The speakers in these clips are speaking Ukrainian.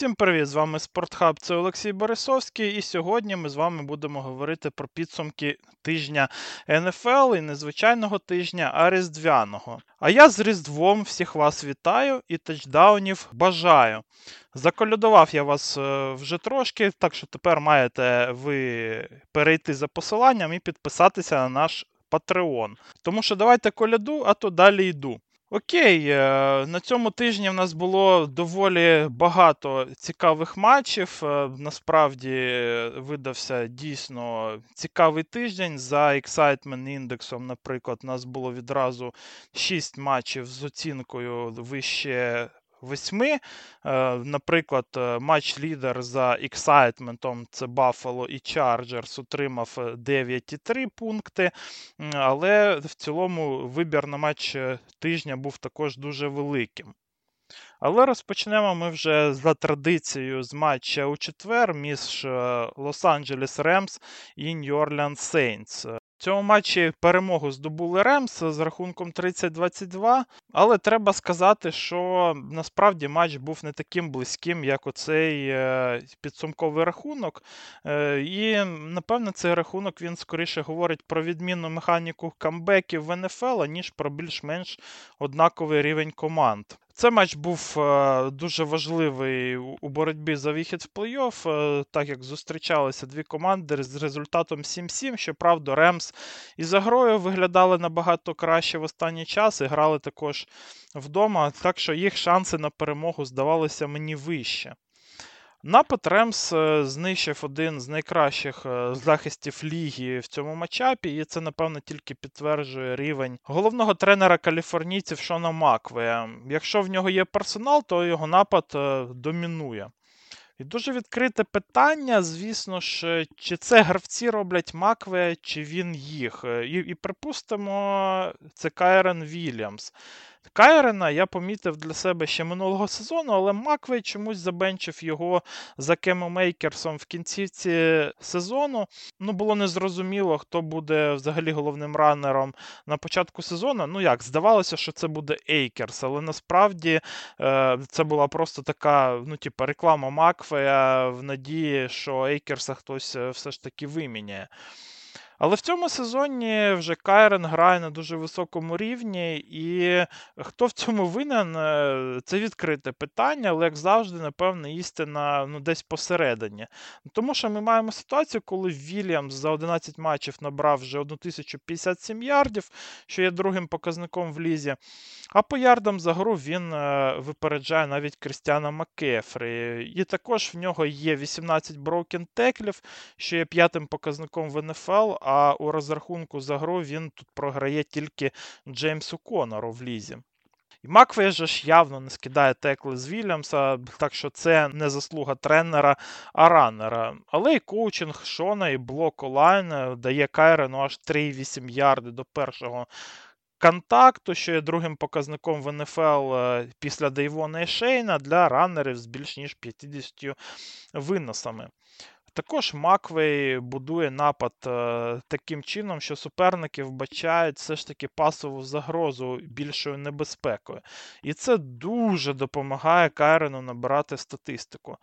Всім привіт! З вами Спортхаб, це Олексій Борисовський, і сьогодні ми з вами будемо говорити про підсумки тижня НФЛ і незвичайного тижня, а різдвяного. А я з Різдвом всіх вас вітаю і тачдаунів бажаю. Заколядував я вас е, вже трошки, так що тепер маєте ви перейти за посиланням і підписатися на наш Patreon. Тому що давайте коляду, а то далі йду. Окей, е, на цьому тижні в нас було доволі багато цікавих матчів. Е, насправді видався дійсно цікавий тиждень. За Excitement індексом, наприклад, у нас було відразу 6 матчів з оцінкою вище восьми. Е, наприклад, е, матч-лідер за ексайтментом це Buffalo і Chargers отримав 9,3 пункти. Але в цілому вибір на матч е, тижня був також дуже великим. Але розпочнемо ми вже за традицією з матча у четвер між Лос-Анджелес Ремс і Нью-Орлеан Сейнтс. В цьому матчі перемогу здобули Ремс з рахунком 30-22, але треба сказати, що насправді матч був не таким близьким, як оцей е, підсумковий рахунок. Е, і, напевно, цей рахунок він скоріше говорить про відмінну механіку камбеків в НФЛ, ніж про більш-менш однаковий рівень команд. Цей матч був е, дуже важливий у боротьбі за вихід в плей-офф, е, так як зустрічалися дві команди з результатом 7-7. Щоправда, Ремс і грою виглядали набагато краще в останній час і грали також вдома, так що їх шанси на перемогу здавалися мені вище. Напад Ремс е, знищив один з найкращих е, захистів ліги в цьому матчапі, і це, напевно, тільки підтверджує рівень головного тренера каліфорнійців Шона Маквея. Якщо в нього є персонал, то його напад е, домінує. І дуже відкрите питання, звісно ж, чи це гравці роблять Макве, чи він їх. І, і припустимо, це Кайрен Вільямс. Кайрена я помітив для себе ще минулого сезону, але Маквей чомусь забенчив його за Кемомейкерсом в кінцівці сезону. Ну, було незрозуміло, хто буде взагалі головним ранером на початку сезону. Ну як, здавалося, що це буде Ейкерс, але насправді е, це була просто така, ну, типу, реклама Маквея в надії, що Ейкерса хтось е, все ж таки виміняє. Але в цьому сезоні вже Кайрен грає на дуже високому рівні, і хто в цьому винен, е, це відкрите питання, але як завжди, напевно, істина ну, десь посередині. Тому що ми маємо ситуацію, коли Вільямс за 11 матчів набрав вже 1057 ярдів, що є другим показником в лізі. А по ярдам за гру він е, випереджає навіть Крістіана Маккефрі. І також в нього є 18 броукен теклів, що є п'ятим показником в НФЛ а у розрахунку за гру він тут програє тільки Джеймсу Конору в лізі. І Маквей же ж явно не скидає текли з Вільямса, так що це не заслуга тренера, а раннера. Але і коучинг Шона, і блок онлайн дає Кайрену аж 3,8 ярди до першого контакту, що є другим показником в НФЛ е, після Дейвона і Шейна для раннерів з більш ніж 50 виносами. Також Маквей будує напад е, таким чином, що суперники вбачають все ж таки пасову загрозу більшою небезпекою. І це дуже допомагає Кайрену набирати статистику.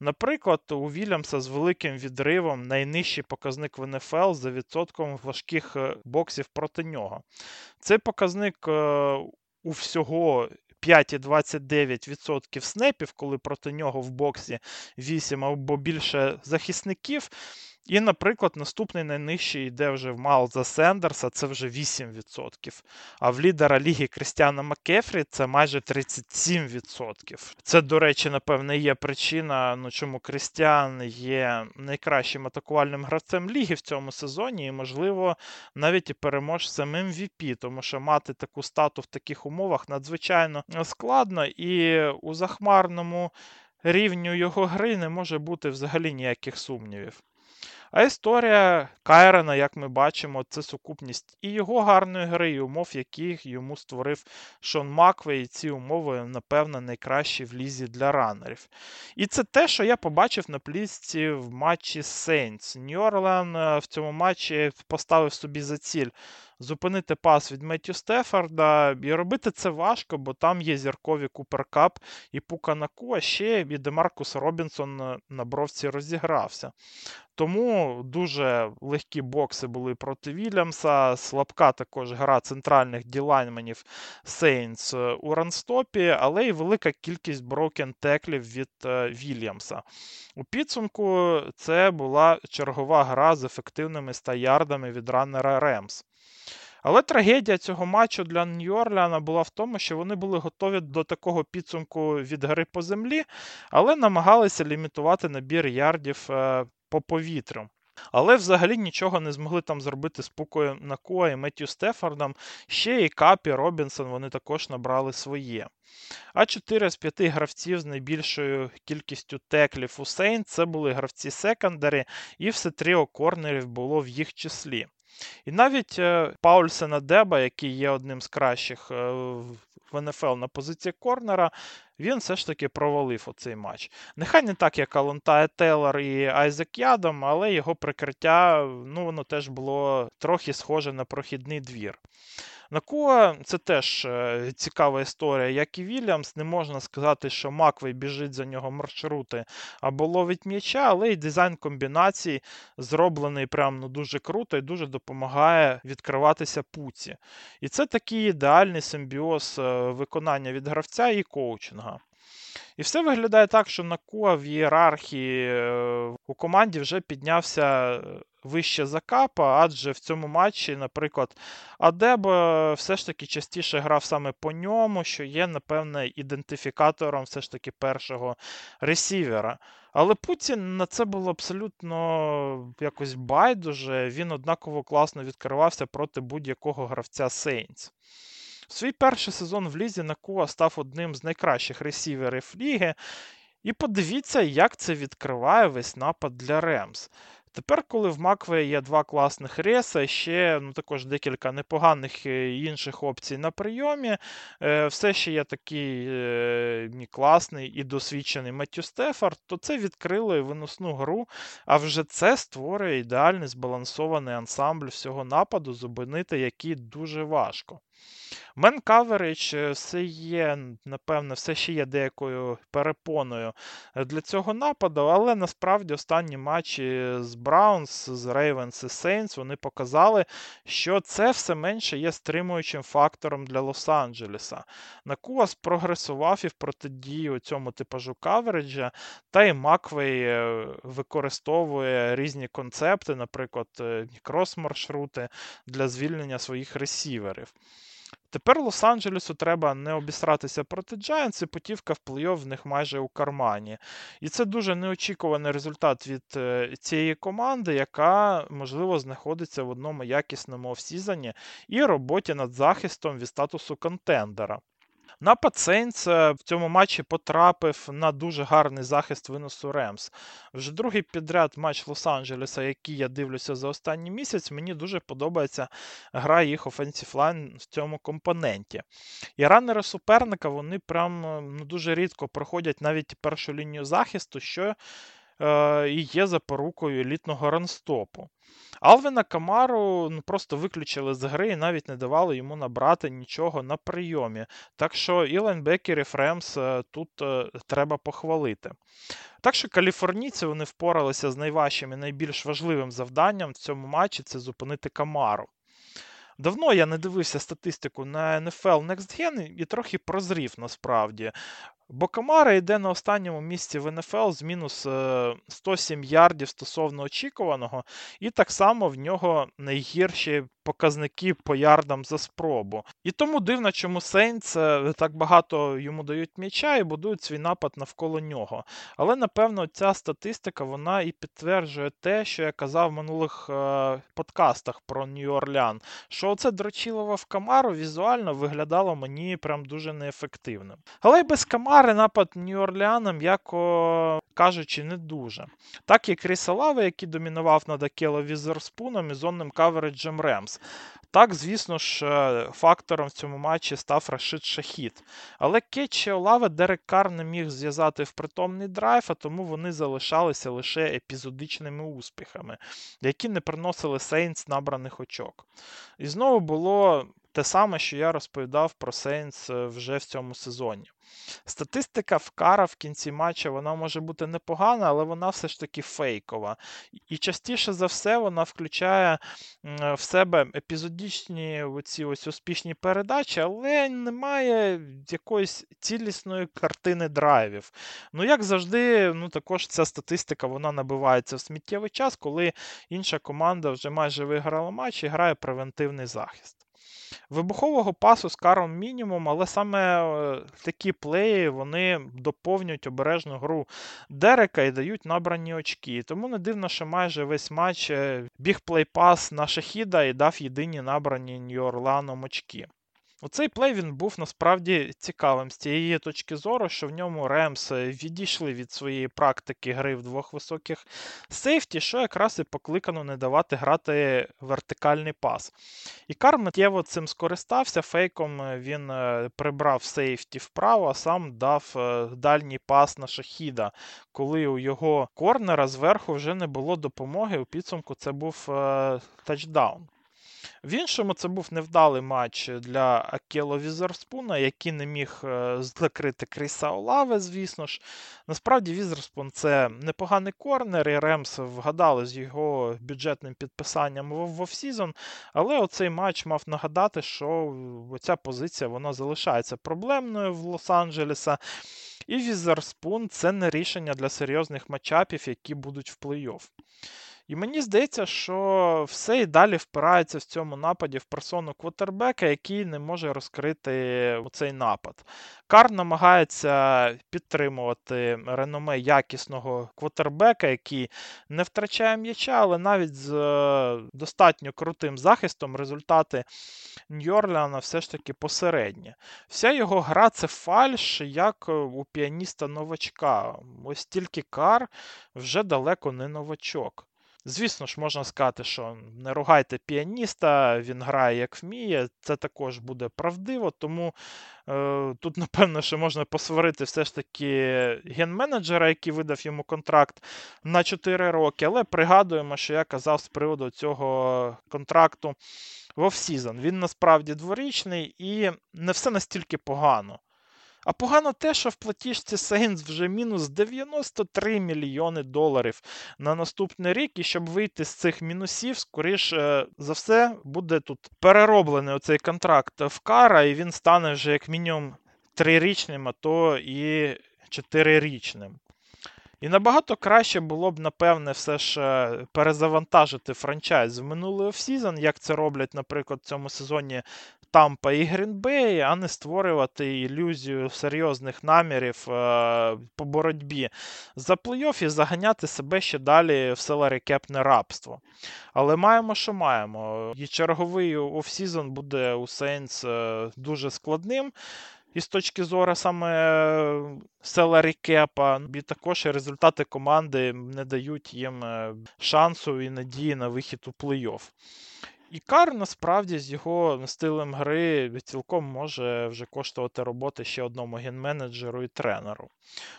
Наприклад, у Вільямса з великим відривом найнижчий показник в НФЛ за відсотком важких е, боксів проти нього. Цей показник е, у всього 5,29% снепів, коли проти нього в боксі 8 або більше захисників. І, наприклад, наступний найнижчий йде вже в Малза Сендерса, це вже 8%. А в лідера ліги Крістіана Маккефрі це майже 37%. Це, до речі, напевне, є причина, ну чому Крістіан є найкращим атакувальним гравцем ліги в цьому сезоні, і, можливо, навіть і переможцем MVP, тому що мати таку стату в таких умовах надзвичайно складно і у захмарному рівню його гри не може бути взагалі ніяких сумнівів. А історія Кайрена, як ми бачимо, це сукупність і його гарної гри, і умов, яких йому створив Шон Маквей. І ці умови, напевно, найкращі в лізі для ранерів. І це те, що я побачив на плівці в матчі Сейнс. Нью-Орлеан в цьому матчі поставив собі за ціль зупинити пас від Меттю Стефорда. І робити це важко, бо там є зіркові Купер Капп і Пука Накуа, а ще і Демаркус Робінсон на бровці розігрався. Тому дуже легкі бокси були проти Вільямса. Слабка також гра центральних ділайнменів Сейнс у ранстопі, але й велика кількість broken tackle ів від е, Вільямса. У підсумку це була чергова гра з ефективними 100 ярдами від раннера Ремс. Але трагедія цього матчу для Нью-Орлеана була в тому, що вони були готові до такого підсумку від гри по землі, але намагалися лімітувати набір ярдів е, по повітрю. Але взагалі нічого не змогли там зробити з Пукою Накуа і Меттю Стефордом. Ще і Капі, Робінсон вони також набрали своє. А 4 з 5 гравців з найбільшою кількістю теклів у Сейн це були гравці секондарі, і все тріо корнерів було в їх числі. І навіть е, Паульсена Деба, який є одним з кращих е, в НФЛ на позиції корнера, він все ж таки провалив оцей матч. Нехай не так, як Алонтає Тейлор і Айзек Ядом, але його прикриття ну, воно теж було трохи схоже на прохідний двір. Накуа це теж е, цікава історія, як і Вільямс. Не можна сказати, що Маквей біжить за нього маршрути або ловить м'яча, але й дизайн комбінацій зроблений прям ну, дуже круто і дуже допомагає відкриватися пуці. І це такий ідеальний симбіоз е, виконання від гравця і коучинга. І все виглядає так, що Накуа в ієрархії е, у команді вже піднявся вище за капа, адже в цьому матчі, наприклад, Адеб все ж таки частіше грав саме по ньому, що є, напевне, ідентифікатором все ж таки першого ресівера. Але Путін на це було абсолютно якось байдуже. Він однаково класно відкривався проти будь-якого гравця Сейнс. Свій перший сезон в Лізі Накуа став одним з найкращих ресіверів ліги. І подивіться, як це відкриває весь напад для Ремс. Тепер, коли в Макве є два класних реса, ще ну, також декілька непоганих е, інших опцій на прийомі, е, все ще є такий е, класний і досвідчений Меттю Стеффорд, то це відкрило і виносну гру, а вже це створює ідеальний збалансований ансамбль всього нападу, зупинити який дуже важко. Man coverage все є, напевне, все ще є деякою перепоною е, для цього нападу, але насправді останні матчі з Браунс, з Рейвенс і Сейнс вони показали, що це все менше є стримуючим фактором для Лос-Анджелеса. Накуас прогресував і в протидії цьому типажу кавериджа, та й Маквей е, використовує різні концепти, наприклад, е, крос-маршрути для звільнення своїх ресіверів. Тепер Лос-Анджелесу треба не обісратися проти Giants, і путівка в плей-офф в них майже у кармані. І це дуже неочікуваний результат від е, цієї команди, яка, можливо, знаходиться в одному якісному офсізоні і роботі над захистом від статусу контендера. Напад Сейнс в цьому матчі потрапив на дуже гарний захист виносу Ремс. Вже другий підряд матч Лос-Анджелеса, який я дивлюся за останній місяць, мені дуже подобається гра їх offensive line в цьому компоненті. І ранери суперника вони прям ну, дуже рідко проходять навіть першу лінію захисту, що і є запорукою елітного ранстопу. Алвіна Камару ну, просто виключили з гри і навіть не давали йому набрати нічого на прийомі. Так що і лайнбекер, і Фремс е, тут е, треба похвалити. Так що каліфорнійці вони впоралися з найважчим і найбільш важливим завданням в цьому матчі це зупинити Камару. Давно я не дивився статистику на NFL Next Gen і трохи прозрів насправді. Бо Камара йде на останньому місці в НФЛ з мінус 107 е, ярдів стосовно очікуваного, і так само в нього найгірші показники по ярдам за спробу. І тому дивно, чому Сейнц е, так багато йому дають м'яча і будують свій напад навколо нього. Але напевно ця статистика вона і підтверджує те, що я казав в минулих е, подкастах про Нью-Орлеан, що це дрочилово в Камару візуально виглядало мені прям дуже неефективним. Але й без Камари напад Нью-Орлеана м'яко кажучи, не дуже. Так і Кріса Олави, який домінував над Акело Візерспуном і зонним coverage ем Ремс. Так, звісно ж, е, фактором в цьому матчі став Рашид Шахід. Але Кетчі Олави Дерек Кар не міг зв'язати в притомний драйв, а тому вони залишалися лише епізодичними успіхами, які не приносили Сейнс набраних очок. І знову було те саме, що я розповідав про Сейнс е, вже в цьому сезоні. Статистика в Кара в кінці матча вона може бути непогана, але вона все ж таки фейкова. І частіше за все вона включає в себе епізодичні оці ось успішні передачі, але немає якоїсь цілісної картини драйвів. Ну, як завжди, ну також ця статистика вона набивається в сміттєвий час, коли інша команда вже майже виграла матч і грає превентивний захист. Вибухового пасу з каром мінімум, але саме е, такі плеї вони доповнюють обережну гру Дерека і дають набрані очки. Тому не дивно, що майже весь матч е, біг плей-пас на Шахіда і дав єдині набрані Нью-Орланом очки. Оцей плей він був насправді цікавим з цієї точки зору, що в ньому Ремс е, відійшли від своєї практики гри в двох високих сейфті, що якраз і покликано не давати грати вертикальний пас. І Кар миттєво цим скористався. Фейком е, він е, прибрав сейфті вправо, а сам дав дальній пас на шахіда, коли у його корнера зверху вже не було допомоги. У підсумку це був тачдаун. В іншому це був невдалий матч для Акело Візерспуна, який не міг е, закрити Кріса Олави, звісно ж. Насправді, Візерспун це непоганий корнер, і Ремс вгадали з його бюджетним підписанням в offseason, але оцей матч мав нагадати, що ця позиція вона залишається проблемною в Лос-Анджелеса. І Візерспун це не рішення для серйозних матчапів, які будуть в плей-офф. І мені здається, що все і далі впирається в цьому нападі в персону квотербека, який не може розкрити цей напад. Кар намагається підтримувати реноме якісного квотербека, який не втрачає м'яча, але навіть з е, достатньо крутим захистом результати Ньорліана все ж таки посередні. Вся його гра це фальш, як у піаніста новачка. Ось тільки Кар вже далеко не новачок. Звісно ж, можна сказати, що не ругайте піаніста, він грає як вміє, це також буде правдиво, тому е, тут, напевно, що можна посварити все ж таки ген-менеджера, який видав йому контракт на 4 роки. Але пригадуємо, що я казав з приводу цього контракту в offseason. Він насправді дворічний і не все настільки погано. А погано те, що в платіжці Сейнс вже мінус 93 мільйони доларів на наступний рік, і щоб вийти з цих мінусів, скоріше за все, буде тут перероблений оцей контракт в Кара, і він стане вже як мінімум трирічним, а то і чотирирічним. І набагато краще було б, напевне, все ж е, перезавантажити franchise в минулий offseason, як це роблять, наприклад, в цьому сезоні Тампа і Грінбей, а не створювати ілюзію серйозних намірів е, по боротьбі за плей-офф і заганяти себе ще далі в salary cap не рабство. Але маємо, що маємо. І черговий offseason буде у Сейнс е, дуже складним. І з точки зору саме селері кепа, і також результати команди не дають їм е, шансу і надії на вихід у плей-офф. І Кар насправді з його стилем гри цілком може вже коштувати роботи ще одному генменеджеру і тренеру.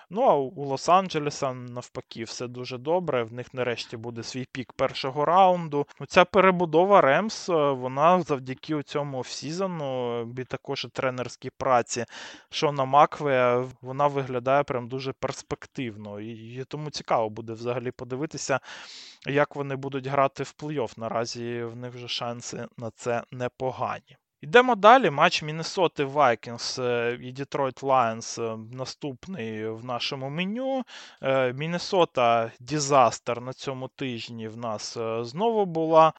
Ну а у Лос-Анджелеса навпаки все дуже добре. В них нарешті буде свій пік першого раунду. Ця перебудова Ремс, е, вона завдяки цьому офсізону і також і тренерській праці Шона Маквея, вона виглядає прям дуже перспективно. І тому цікаво буде взагалі подивитися, як вони будуть грати в плей-офф. Наразі в них вже шанси на це непогані. Йдемо далі. Матч Міннесоти Вайкінгс і Детройт Лайонс наступний в нашому меню. Е, Міннесота Disaster на цьому тижні в нас е, знову була.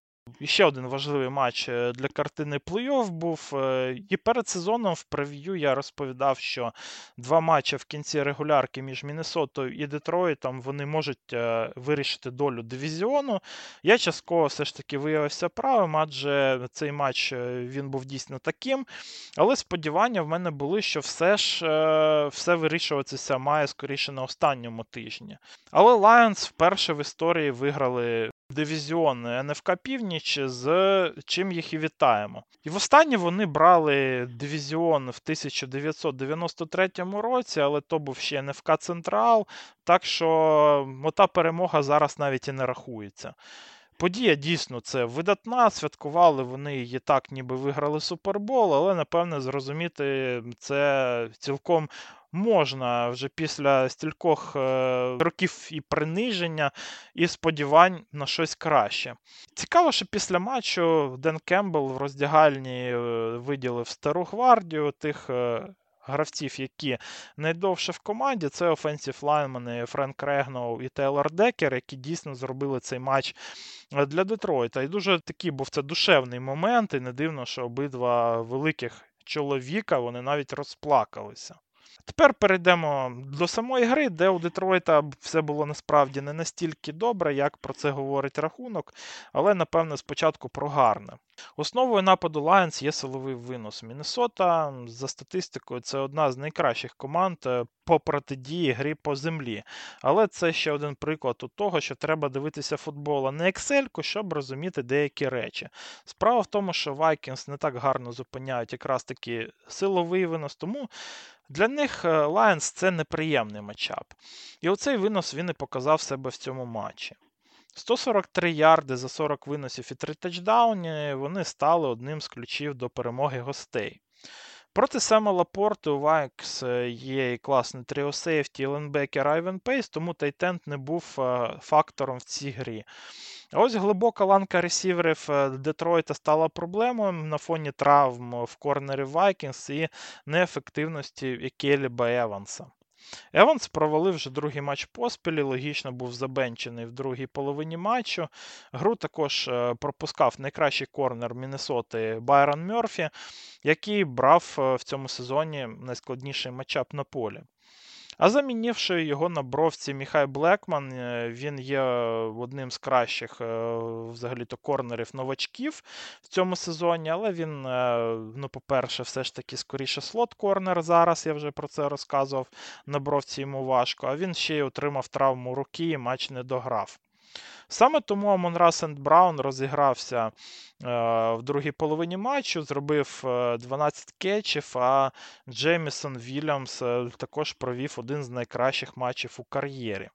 Ще один важливий матч е, для картини плей-офф був. Е, і перед сезоном в прев'ю я розповідав, що два матчі в кінці регулярки між Міннесотою і Детройтом вони можуть е, вирішити долю дивізіону. Я частково все ж таки виявився правим, адже цей матч він був дійсно таким. Але сподівання в мене були, що все ж все вирішуватися має скоріше на останньому тижні. Але Lions вперше в історії виграли дивізіон НФК Північ, з чим їх і вітаємо. І востаннє вони брали дивізіон в 1993 році, але то був ще НФК Централ, так що та перемога зараз навіть і не рахується. Подія дійсно це видатна. Святкували вони її так, ніби виграли Супербол, але напевне зрозуміти це цілком можна вже після стількох е, років і приниження, і сподівань на щось краще. Цікаво, що після матчу Ден Кембл в роздягальні е, виділив стару гвардію тих. Е, гравців, які найдовше в команді, це офенсів лайнмени Френк Регноу і Тейлор Декер, які дійсно зробили цей матч для Детройта. І дуже такий був це душевний момент, і не дивно, що обидва великих чоловіка вони навіть розплакалися. Тепер перейдемо до самої гри, де у Детройта все було насправді не настільки добре, як про це говорить рахунок, але, напевне, спочатку про гарне. Основою нападу Lions є силовий винос. Міннесота, за статистикою, це одна з найкращих команд е, по протидії грі по землі. Але це ще один приклад у того, що треба дивитися футбол, а не Excel, щоб розуміти деякі речі. Справа в тому, що Vikings не так гарно зупиняють якраз таки силовий винос, тому для них е, Lions це неприємний матчап. І оцей винос він і показав себе в цьому матчі. 143 ярди за 40 виносів і 3 тачдауні вони стали одним з ключів до перемоги гостей. Проти Сема Лапорти у Вайкс е, є і класний тріо сейфті, лайнбекер, Айвен Пейс, тому tight end не був е, фактором в цій грі. Ось глибока ланка ресіверів е, Детройта стала проблемою на фоні травм в корнері Вайкінгс і неефективності Келіба Еванса. Еванс провалив вже другий матч поспіль, логічно був забенчений в другій половині матчу. Гру також е, пропускав найкращий корнер Міннесоти Байрон Мерфі, який брав е, в цьому сезоні найскладніший матчап на полі. А замінивши його на бровці Міхай Блекман, е, він є одним з кращих е, взагалі-то корнерів новачків в цьому сезоні, але він, е, ну, по-перше, все ж таки скоріше slot corner зараз, я вже про це розказував. На бровці йому важко, а він ще й отримав травму руки і матч не дограв. Саме тому Амон Сент Браун розігрався е, в другій половині матчу, зробив 12 е, кетчів, а Джеймісон Вільямс е, також провів один з найкращих матчів у кар'єрі.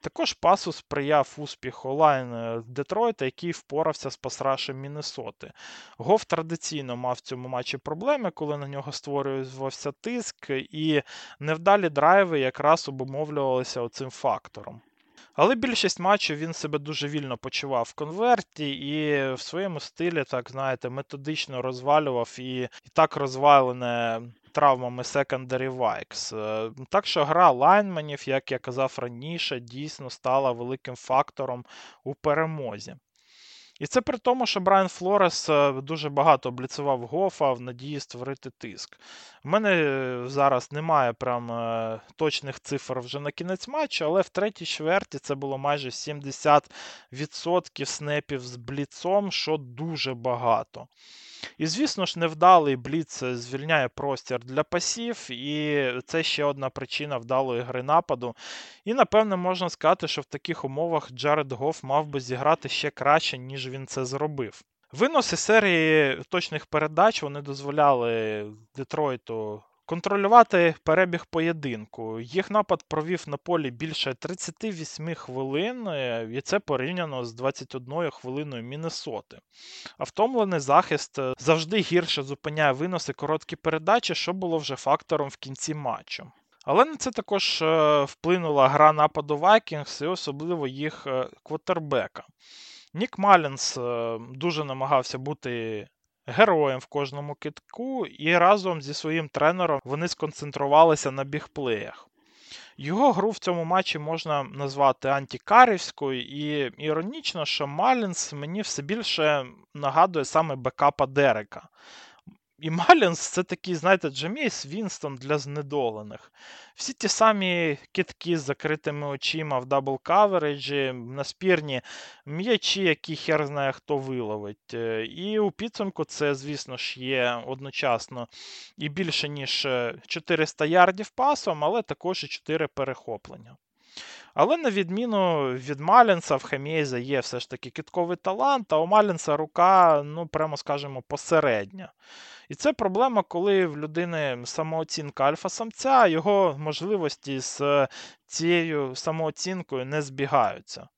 Також пасу сприяв успіху лайн Детройта, який впорався з пасрашем Міннесоти. Гов традиційно мав в цьому матчі проблеми, коли на нього створювався тиск, і невдалі драйви якраз обумовлювалися оцим фактором. Але більшість матчів він себе дуже вільно почував в конверті і в своєму стилі, так знаєте, методично розвалював і, і так розвалене травмами Secondary Vikes. Е, так що гра лайнменів, як я казав раніше, дійсно стала великим фактором у перемозі. І це при тому, що Брайан Флорес е, дуже багато обліцював Гофа в надії створити тиск. У мене е, зараз немає прям е, точних цифр вже на кінець матчу, але в третій чверті це було майже 70% снепів з бліцом, що дуже багато. І, звісно ж, невдалий бліц звільняє простір для пасів, і це ще одна причина вдалої гри нападу. І, напевне, можна сказати, що в таких умовах Джаред Гоф мав би зіграти ще краще, ніж він це зробив. Виноси серії точних передач вони дозволяли Детройту контролювати перебіг поєдинку. Їх напад провів на полі більше 38 хвилин, е, і це порівняно з 21 хвилиною Міннесоти. А втомлений захист е, завжди гірше зупиняє виноси короткі передачі, що було вже фактором в кінці матчу. Але на це також е, вплинула гра нападу Vikings і особливо їх квотербека. Нік Малінс дуже намагався бути героєм в кожному китку, і разом зі своїм тренером вони сконцентрувалися на бігплеях. Його гру в цьому матчі можна назвати антікарівською, і іронічно, що Малінс мені все більше нагадує саме бекапа Дерека. І Малінс це такий, знаєте, Джемейс Вінстон для знедолених. Всі ті самі китки з закритими очима в double coverage і, на спірні м'ячі, які хер знає хто виловить. Е, і у підсумку це, звісно ж, є одночасно і більше, ніж 400 ярдів пасом, але також і 4 перехоплення. Але на відміну від Малінса, в Джемейса є все ж таки китковий талант, а у Малінса рука, ну, прямо скажемо, посередня. І це проблема, коли в людини самооцінка альфа-самця, його можливості з цією самооцінкою не збігаються.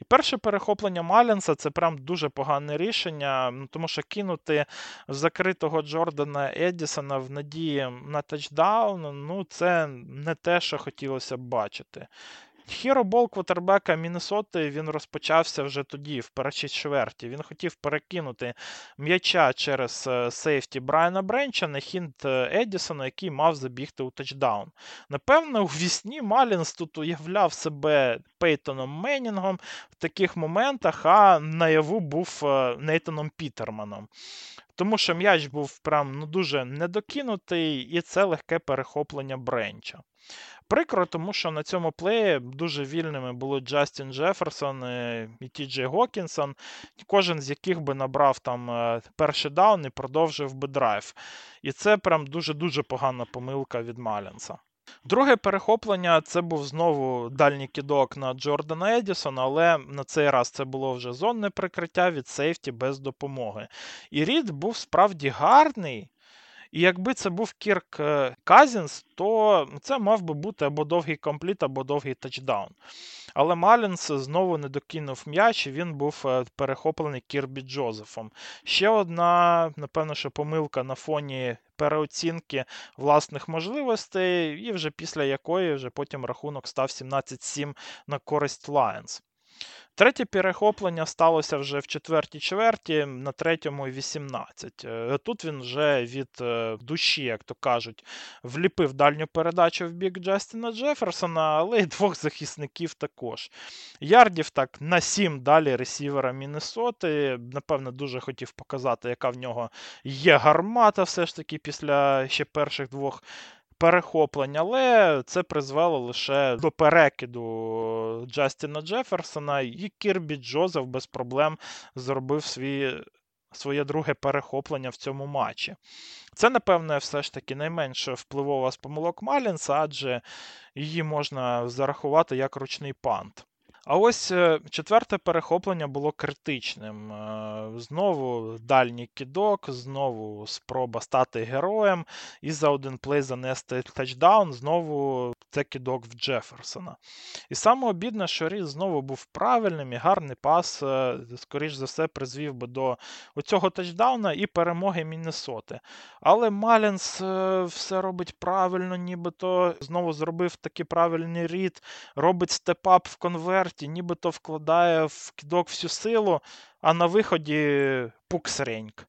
І перше перехоплення Малінса це прям дуже погане рішення, тому що кинути закритого Джордана Едісона в надії на тачдаун, ну це не те, що хотілося б бачити. Хіробол квотербека Міннесоти він розпочався вже тоді, в першій чверті. Він хотів перекинути м'яча через е, сейфті Брайана Бренча на хінт е, Едісона, який мав забігти у тачдаун. Напевно, у вісні Малінс тут уявляв себе Пейтоном Менінгом в таких моментах, а наяву був е, Нейтаном Пітерманом. Тому що м'яч був прям ну, дуже недокинутий, і це легке перехоплення Бренча. Прикро, тому що на цьому плеї дуже вільними були Джастін Джеферсон і Ті Джей Гокінсон, кожен з яких би набрав там е, перший даун і продовжив би драйв. І це прям дуже-дуже погана помилка від Малінса. Друге перехоплення це був знову дальній кидок на Джордана Едісона, але на цей раз це було вже зонне прикриття від safety без допомоги. І read був справді гарний. І якби це був Кірк е, Казінс, то це мав би бути або довгий complete, або довгий тачдаун. Але Малінс знову не докинув м'яч, і він був е, перехоплений Кірбі Джозефом. Ще одна, напевно, що помилка на фоні переоцінки власних можливостей, і вже після якої вже потім рахунок став 17-7 на користь Lions. Третє перехоплення сталося вже в четвертій чверті, на третьому 18. Е, тут він вже від е, душі, як то кажуть, вліпив дальню передачу в бік Джастіна Джеферсона, але й двох захисників також. Ярдів так на 7 далі ресівера Міннесоти. Напевно, дуже хотів показати, яка в нього є гармата, все ж таки, після ще перших двох перехоплень, але це призвело лише до перекиду Джастіна Джеферсона, і Кірбі Джозеф без проблем зробив свій. Своє друге перехоплення в цьому матчі. Це, напевне, все ж таки найменше впливова з помилок Малінса, адже її можна зарахувати як ручний пант. А ось е, четверте перехоплення було критичним. Е, знову дальній кідок, знову спроба стати героєм і за один плей занести тачдаун, знову це кідок в Джеферсона. І саме обідне, що Різ знову був правильним і гарний пас, е, скоріш за все, призвів би до оцього тачдауна і перемоги Міннесоти. Але Малінс все робить правильно, нібито знову зробив такий правильний рід, робить степап в конверт старті нібито вкладає в кидок всю силу, а на виході пуксреньк.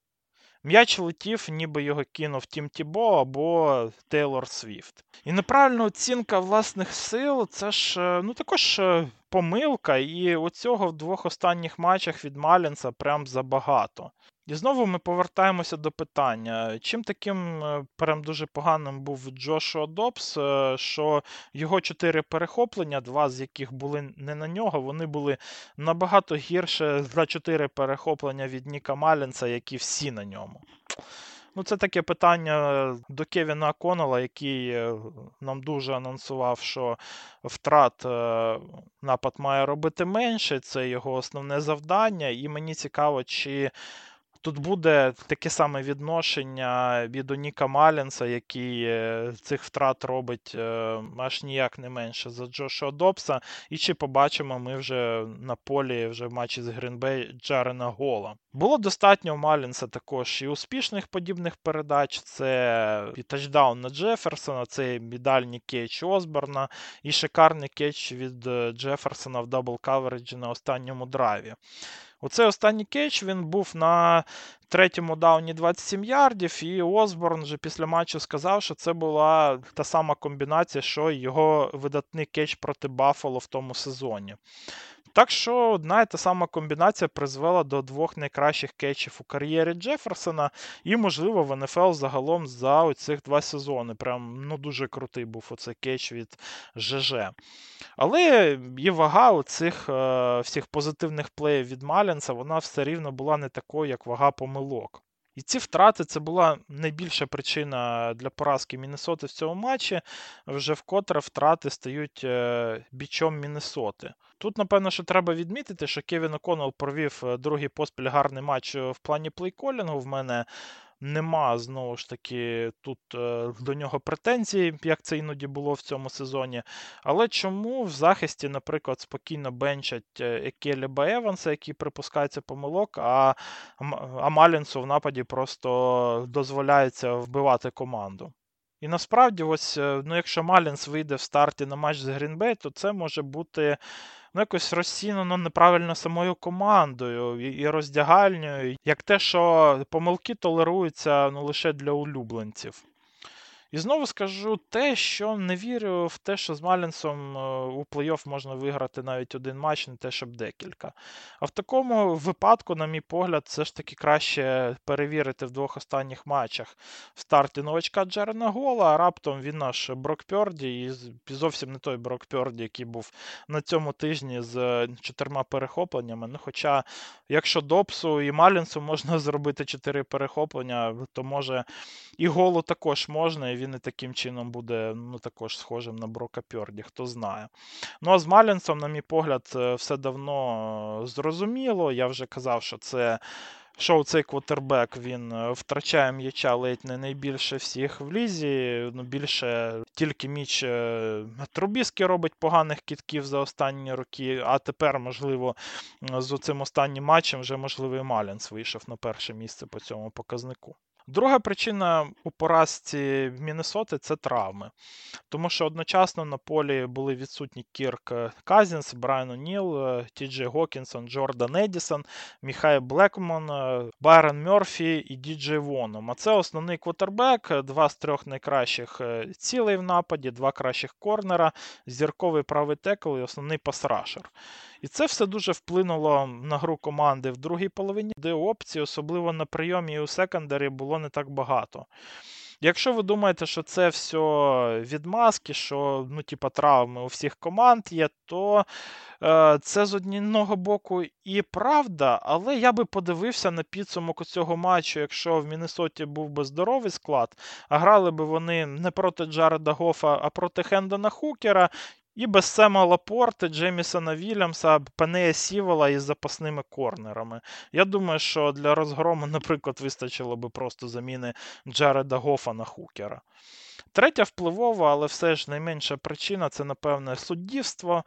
М'яч летів, ніби його кинув Тім Тібо або Тейлор Свіфт. І неправильна оцінка власних сил це ж е, ну також е, помилка, і оцього в двох останніх матчах від Малінса прям забагато. І знову ми повертаємося до питання, чим таким е, прям дуже поганим був Джошуа Добс, е, що його чотири перехоплення, два з яких були не на нього, вони були набагато гірше за чотири перехоплення від Ніка Малінса, які всі на ньому. Ну, Це таке питання до Кевіна Коннелла, який е, нам дуже анонсував, що втрат напад має робити менше, це його основне завдання. І мені цікаво, чи Тут буде таке саме відношення від Ніка Малінса, який е, цих втрат робить е, аж ніяк не менше за Джошуа Добса. І чи побачимо ми вже на полі вже в матчі з Грінбей Джарена Голла. Було достатньо у Малінса також і успішних подібних передач. Це і тачдаун на Джеферсона, це медальний catch Осборна, і шикарний catch від е, Джеферсона в double coverage -і на останньому драйві. Оцей останній кетч він був на третьому дауні 27 ярдів, і Осборн вже після матчу сказав, що це була та сама комбінація, що й його видатний кетч проти Баффало в тому сезоні. Так що одна і та сама комбінація призвела до двох найкращих кетчів у кар'єрі Джеферсона, і, можливо, в НФЛ загалом за оцих два сезони. Прям ну, дуже крутий був оцей кетч від ЖЖ. Але і вага у цих е, всіх позитивних плеїв від Малінса, вона все рівно була не такою, як вага помилок. І ці втрати це була найбільша причина для поразки Міннесоти в цьому матчі. Вже вкотре втрати стають е, бічом Міннесоти. Тут, напевно, що треба відмітити, що Кевін О'Коннелл провів е, другий поспіль гарний матч в плані плейколінгу. В мене нема знову ж таки тут е, до нього претензій, як це іноді було в цьому сезоні. Але чому в захисті, наприклад, спокійно бенчать е, Екеліба Еванса, який припускається помилок, а, а Малінсу в нападі просто дозволяється вбивати команду? І насправді, ось, е, ну, якщо Малінс вийде в старті на матч з Грінбей, то це може бути ну, якось розцінено неправильно самою командою і роздягальною, як те, що помилки толеруються ну, лише для улюбленців. І знову скажу те, що не вірю в те, що з Малінсом е, у плей-офф можна виграти навіть один матч, не те, щоб декілька. А в такому випадку, на мій погляд, все ж таки краще перевірити в двох останніх матчах в старті новачка Джерена Гола, а раптом він наш Брок Пьорді, і зовсім не той Брок Пьорді, який був на цьому тижні з чотирма перехопленнями. Ну, Хоча, якщо Допсу і Малінсу можна зробити чотири перехоплення, то може і голу також можна. і він і таким чином буде ну, також схожим на Брока Пьорді, хто знає. Ну а з Малінсом, на мій погляд, е, все давно е, зрозуміло. Я вже казав, що це. Шоу цей квотербек він е, втрачає м'яча ледь не найбільше всіх в лізі. Ну, Більше тільки міч Трубіски робить поганих кітків за останні роки, а тепер, можливо, з цим останнім матчем вже можливо і Малінс вийшов на перше місце по цьому показнику. Друга причина у поразці Міннесоти це травми. Тому що одночасно на полі були відсутні Кірк Казінс, Брайан О'Ніл, Ті Джей Гокінсон, Джордан Едісон, Мекай Блекман, Байрон Мерфі і Ді Джей Воннам. А це основний квотербек, два з трьох найкращих е, цілей в нападі, два кращих корнера, зірковий правий tackle і основний pass rusher. І це все дуже вплинуло на гру команди в другій половині, де опцій, особливо на прийомі і у секондарі, було не так багато. Якщо ви думаєте, що це все відмазки, що ну, типа, травми у всіх команд є, то е, це з одного боку і правда, але я би подивився на підсумок цього матчу, якщо в Міннесоті був би здоровий склад, а грали би вони не проти Джареда Гофа, а проти Хендона Хукера. І без Сема Лапорти, Джеймісона Вільямса, Пенея Сівела із запасними корнерами. Я думаю, що для розгрому, наприклад, вистачило би просто заміни Джареда Гофа на Хукера. Третя впливова, але все ж найменша причина це, напевне, суддівство.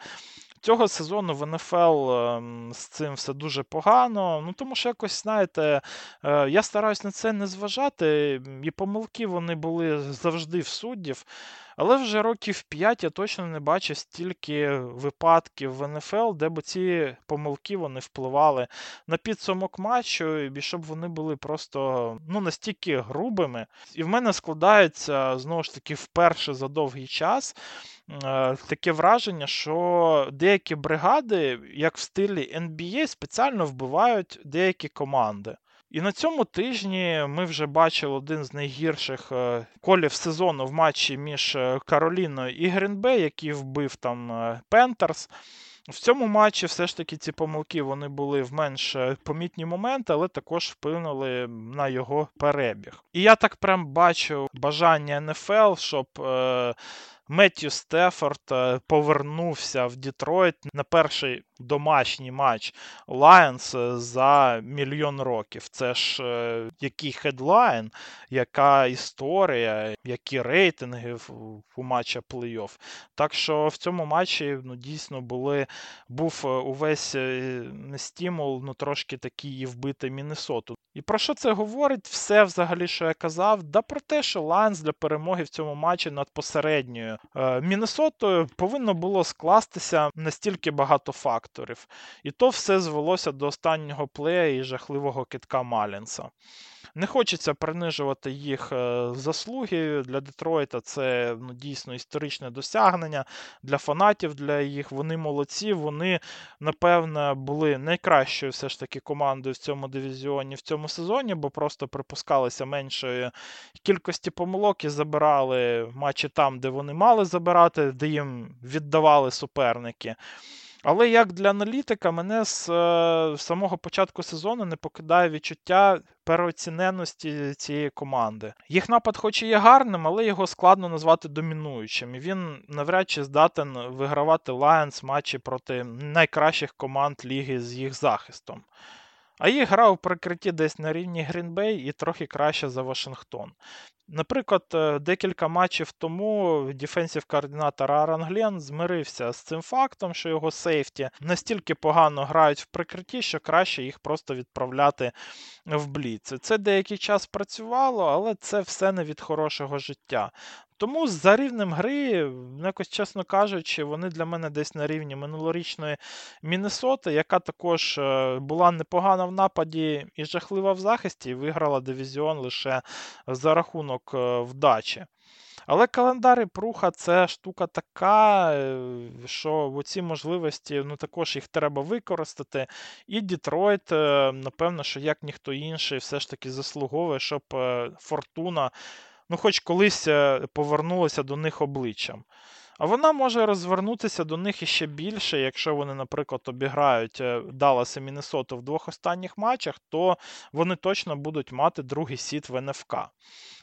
Цього сезону в НФЛ ем, з цим все дуже погано. Ну тому що якось, знаєте, е, я стараюсь на це не зважати, і помилки вони були завжди в суддів. Але вже років 5 я точно не бачив стільки випадків в НФЛ, де б ці помилки вони впливали на підсумок матчу, і щоб вони були просто ну, настільки грубими. І в мене складається знову ж таки вперше за довгий час. Е, таке враження, що деякі бригади, як в стилі NBA, спеціально вбивають деякі команди. І на цьому тижні ми вже бачили один з найгірших е, колів сезону в матчі між е, Кароліною і Грінбей, який вбив там Пентерс. В цьому матчі все ж таки ці помилки вони були в менш помітні моменти, але також вплинули на його перебіг. І я так прям бачу бажання НФЛ, щоб. Е- Меттью Стефорд е, повернувся в Дітройт на перший домашній матч Лайонс за мільйон років. Це ж е, який headline, яка історія, які рейтинги у матча плей-офф. Так що в цьому матчі ну, дійсно були, був е, увесь стимул ну, трошки такий вбити Міннесоту. І про що це говорить? Все взагалі, що я казав, да про те, що Лайнс для перемоги в цьому матчі над посередньою е, Міннесотою повинно було скластися настільки багато факторів. І то все звелося до останнього плея і жахливого кидка Малінса. Не хочеться принижувати їх е, заслуги для Детройта. Це ну, дійсно історичне досягнення для фанатів, для їх. Вони молодці. Вони, напевно, були найкращою все ж таки командою в цьому дивізіоні в цьому сезоні, бо просто припускалися меншої кількості помилок і забирали матчі там, де вони мали забирати, де їм віддавали суперники. Але як для аналітика, мене з е, самого початку сезону не покидає відчуття переоціненості цієї команди. Їх напад, хоч і є гарним, але його складно назвати домінуючим. І він навряд чи здатен вигравати Lions матчі проти найкращих команд ліги з їх захистом. А їх гра у прикритті десь на рівні Грінбей і трохи краще за Вашингтон. Наприклад, е, декілька матчів тому defensive coordinator Аарон Гленн змирився з цим фактом, що його safety настільки погано грають в прикритті, що краще їх просто відправляти в бліц. Це деякий час працювало, але це все не від хорошого життя. Тому за рівнем гри, якось чесно кажучи, вони для мене десь на рівні минулорічної Міннесоти, яка також е, була непогана в нападі і жахлива в захисті, і виграла дивізіон лише за рахунок е, вдачі. Але календар і пруха це штука така, е, що ці можливості ну також їх треба використати. І Дітройт, напевно, що як ніхто інший, все ж таки заслуговує, щоб фортуна ну, хоч колись повернулося повернулася до них обличчям. А вона може розвернутися до них іще більше, якщо вони, наприклад, обіграють Даллас і Міннесоту в двох останніх матчах, то вони точно будуть мати другий seed в НФК.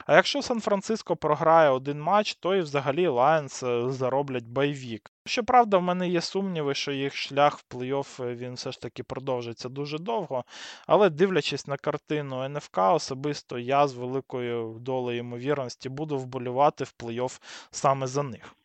А якщо Сан-Франциско програє один матч, то і взагалі Лайонс е, зароблять bye week. Щоправда, в мене є сумніви, що їх шлях в плей-офф е, він все ж таки продовжиться дуже довго. Але дивлячись на картину НФК, особисто я з великою долею ймовірності буду вболівати в плей-офф саме за них.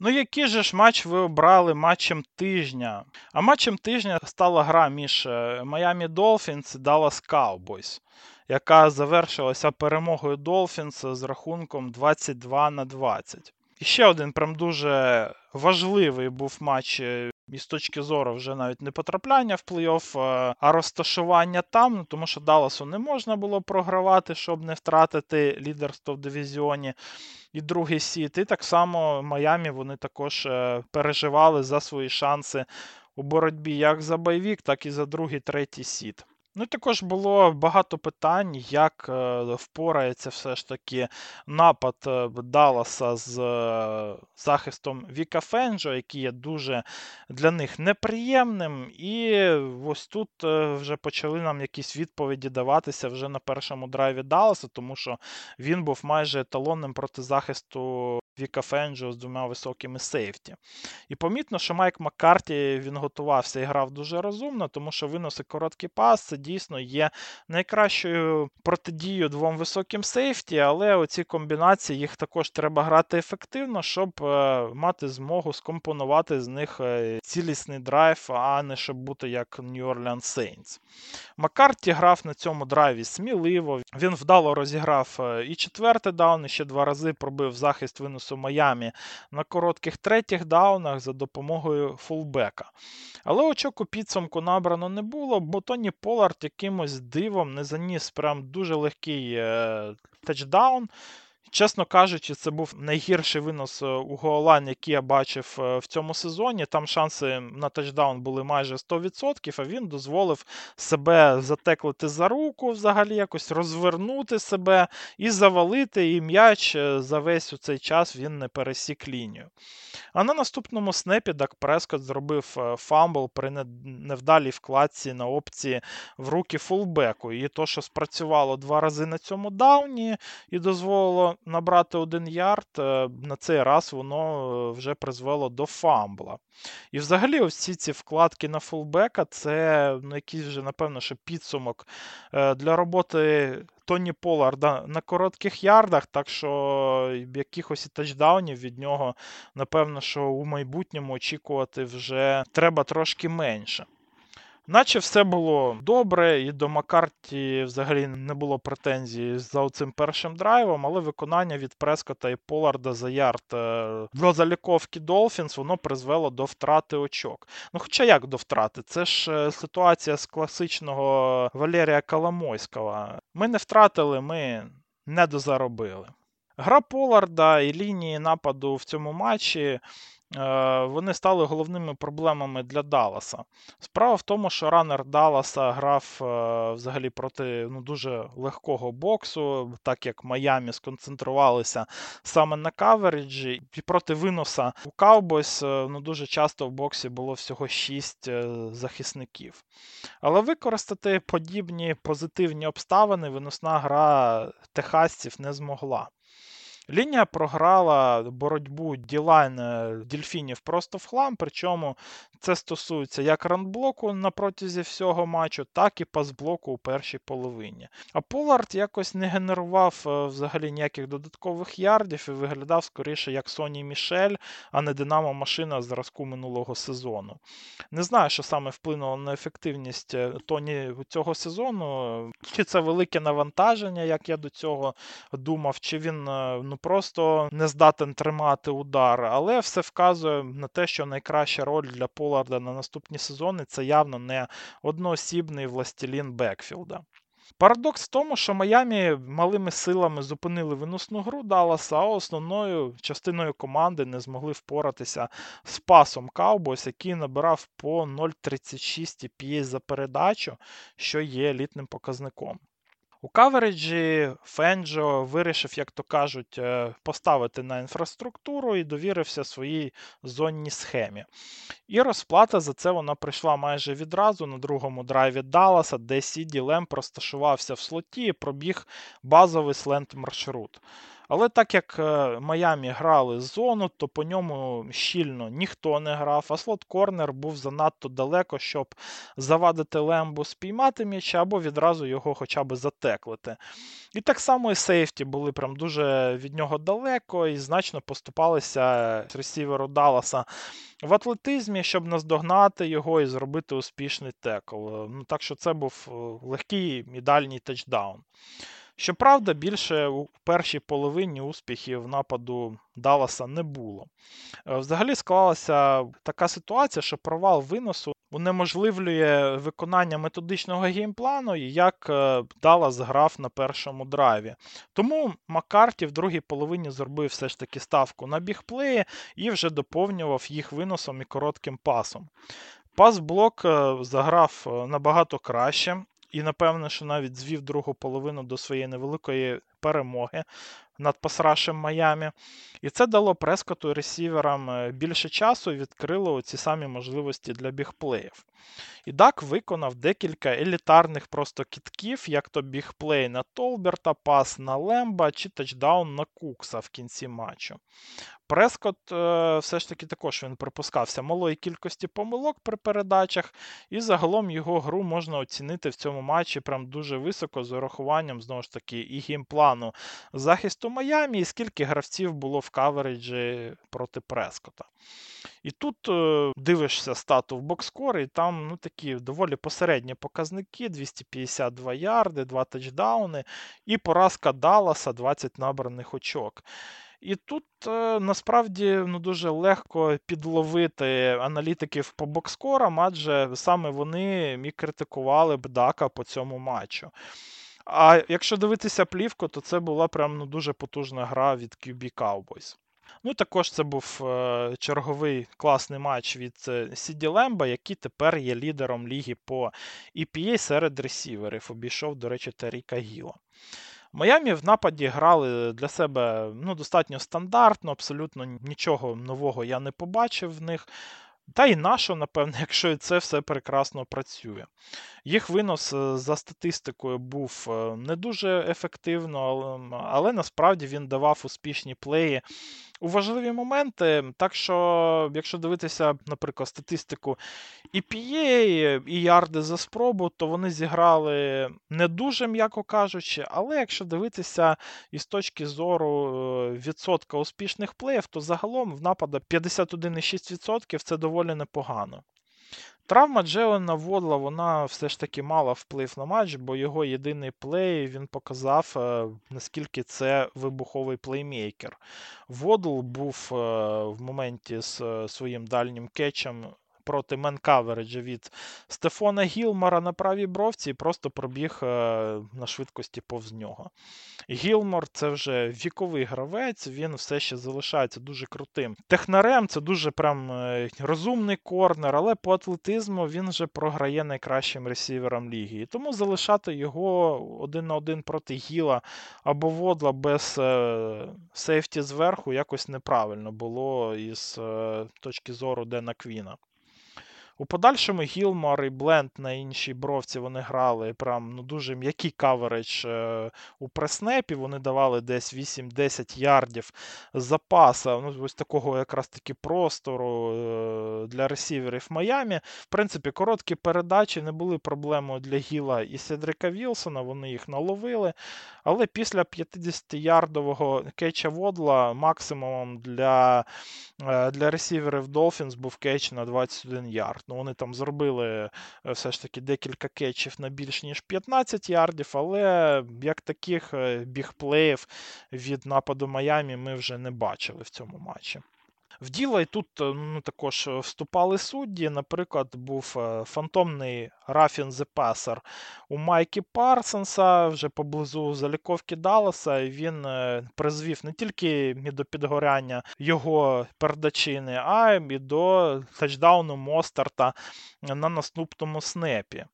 Ну, який же ж матч ви обрали матчем тижня? А матчем тижня стала гра між Miami Dolphins і Dallas Cowboys, яка завершилася перемогою Dolphins з рахунком 22 на 20. І ще один прям дуже важливий був матч е, і з точки зору вже навіть не потрапляння в плей-офф, е, а розташування там, ну, тому що Далласу не можна було програвати, щоб не втратити лідерство в дивізіоні і другий seed. І так само Майамі вони також е, переживали за свої шанси у боротьбі як за bye week, так і за другий, третій seed. Ну також було багато питань, як е, впорається все ж таки напад е, Далласа з е, захистом Віка Фанджіо, який є дуже для них неприємним. І ось тут вже почали нам якісь відповіді даватися вже на першому драйві Далласа, тому що він був майже еталонним проти захисту Віка Фенджо з двома високими сейфті. І помітно, що Майк Маккарті він готувався і грав дуже розумно, тому що виноси короткий пас, це дійсно є найкращою протидією двом високим сейфті, але оці комбінації їх також треба грати ефективно, щоб е, мати змогу скомпонувати з них е, цілісний драйв, а не щоб бути як New Orleans Saints. Маккарті грав на цьому драйві сміливо. Він вдало розіграв е, і четвертий даун, і ще два рази пробив захист виносу у Майамі на коротких третіх даунах за допомогою фулбека. Але очок у підсумку набрано не було, бо Тоні Полард якимось дивом не заніс прям дуже легкий е, тачдаун. Чесно кажучи, це був найгірший винос е, у goal line, який я бачив е, в цьому сезоні. Там шанси на тачдаун були майже 100%, а він дозволив себе затеклити за руку, взагалі якось розвернути себе і завалити, і м'яч е, за весь у цей час він не пересік лінію. А на наступному снепі Дак Прескот зробив фамбл при невдалій вкладці на опції в руки фулбеку. І то, що спрацювало два рази на цьому дауні і дозволило набрати один ярд, е, на цей раз воно е, вже призвело до фамбла. І взагалі, ось ці ці вкладки на фулбека це ну, якийсь вже, напевно, що підсумок е, для роботи Тоні Поларда на коротких ярдах, так що якихось і тачдаунів від нього, напевно, що у майбутньому очікувати вже треба трошки менше. Наче все було добре, і до Маккарті взагалі не було претензій за цим першим драйвом, але виконання від Прескота і Поларда за ярд е, до заліковки Долфінс воно призвело до втрати очок. Ну, хоча як до втрати? Це ж е, ситуація з класичного Валерія Коломойського. Ми не втратили, ми не дозаробили. Гра Поларда і лінії нападу в цьому матчі Е, вони стали головними проблемами для Далласа. Справа в тому, що ранер Далласа грав е, взагалі проти ну, дуже легкого боксу, так як Майамі сконцентрувалися саме на каверіджі, і проти виноса у Cowboys е, ну, дуже часто в боксі було всього 6 захисників. Але використати подібні позитивні обставини виносна гра техасців не змогла. Лінія програла боротьбу Ділайн е, дільфінів просто в хлам, причому це стосується як ранблоку на протязі всього матчу, так і пасблоку у першій половині. А Полард якось не генерував е, взагалі ніяких додаткових ярдів і виглядав скоріше як Соні Мішель, а не Динамо машина зразку минулого сезону. Не знаю, що саме вплинуло на ефективність е, Тоні цього сезону, чи це велике навантаження, як я до цього думав, чи він ну, просто не здатен тримати удар, але все вказує на те, що найкраща роль для Поларда на наступні сезони це явно не одноосібний властелін Бекфілда. Парадокс в тому, що Майамі малими силами зупинили виносну гру Далласа, а основною частиною команди не змогли впоратися з пасом Cowboys, який набирав по 0,36 PA за передачу, що є елітним показником. У кавереджі Фенджо вирішив, як то кажуть, е, поставити на інфраструктуру і довірився своїй зонній схемі. І розплата за це вона прийшла майже відразу на другому драйві Далласа, де Сіді Лем розташувався в слоті і пробіг базовий сленд маршрут. Але так як е, Майамі грали зону, то по ньому щільно ніхто не грав, а слот Корнер був занадто далеко, щоб завадити Лембу спіймати м'яч або відразу його хоча б затеклити. І так само і сейфті були прям дуже від нього далеко і значно поступалися ресіверу Далласа в атлетизмі, щоб наздогнати його і зробити успішний текл. Ну, Так що це був е, легкий ідеальний тачдаун. Щоправда, більше у першій половині успіхів нападу Далласа не було. Е, взагалі склалася така ситуація, що провал виносу унеможливлює виконання методичного геймплану, як е, Даллас грав на першому драйві. Тому Маккарті в другій половині зробив все ж таки ставку на бігплеї і вже доповнював їх виносом і коротким пасом. Пас-блок е, заграв набагато краще і, напевно, що навіть звів другу половину до своєї невеликої перемоги над пасрашем Майамі. І це дало Прескоту й ресіверам е, більше часу і відкрило ці самі можливості для бігплеїв. І Дак виконав декілька елітарних просто кидків, як то big play на Толберта, пас на Лемба чи тачдаун на Кукса в кінці матчу. Прескот е, все ж таки також він припускався малої кількості помилок при передачах, і загалом його гру можна оцінити в цьому матчі прям дуже високо з урахуванням знову ж таки і геймплану захисту Майамі, і скільки гравців було в кавереджі проти Прескота. І тут е, дивишся стату в бокскор, і там ну, такі доволі посередні показники: 252 ярди, 2 тачдауни, і поразка Далласа 20 набраних очок. І тут е, насправді ну, дуже легко підловити аналітиків по бокскорам, адже саме вони і критикували б Дака по цьому матчу. А якщо дивитися плівку, то це була прям ну, дуже потужна гра від QB Cowboys. Ну, також це був е, черговий класний матч від е, Сіді Лемба, який тепер є лідером ліги по EPA серед ресіверів. Обійшов, до речі, Таріка Гіла. Майамі в нападі грали для себе ну, достатньо стандартно, абсолютно нічого нового я не побачив в них. Та і нащо, напевне, якщо це все прекрасно працює. Їх винос е, за статистикою був е, не дуже ефективно, але, але насправді він давав успішні плеї у важливі моменти. Так що, якщо дивитися, наприклад, статистику EPA і ярди за спробу, то вони зіграли не дуже, м'яко кажучи, але якщо дивитися із точки зору е, відсотка успішних плеїв, то загалом в напада 51,6% це доволі непогано. Травма Джелена Водла, вона все ж таки мала вплив на матч, бо його єдиний плей він показав, е, наскільки це вибуховий плеймейкер. Водл був е, в моменті з е, своїм дальнім кетчем проти менкавереджа від Стефона Гілмора на правій бровці і просто пробіг на швидкості повз нього. Гілмор це вже віковий гравець, він все ще залишається дуже крутим. Технарем це дуже прям е, розумний корнер, але по атлетизму він вже програє найкращим ресіверам ліги. І тому залишати його один на один проти Гіла або Водла без е, сейфті зверху якось неправильно було із е, точки зору Дена Квіна. У подальшому Гілмор і Бленд на іншій бровці вони грали прям ну, дуже м'який каверидж е, у преснепі. Вони давали десь 8-10 ярдів запаса. Ну, ось такого якраз таки простору е, для ресіверів Майамі. В принципі, короткі передачі не були проблемою для Гіла і Седрика Вілсона. Вони їх наловили. Але після 50-ярдового кетча Водла максимумом для е, для ресіверів Dolphins був кетч на 21 ярд. Ну, Вони там зробили е, все ж таки декілька кетчів на більш ніж 15 ярдів, але як таких е, бігплеїв від нападу Майами ми вже не бачили в цьому матчі. В діло. І тут е, ну, також е, вступали судді. Наприклад, був е, фантомний Рафін Зепесер у Майкі Парсонса вже поблизу заліковки Далласа, і він призвів не тільки до підгоряння його передачини, а й до тачдауну Мостарта на наступному снепі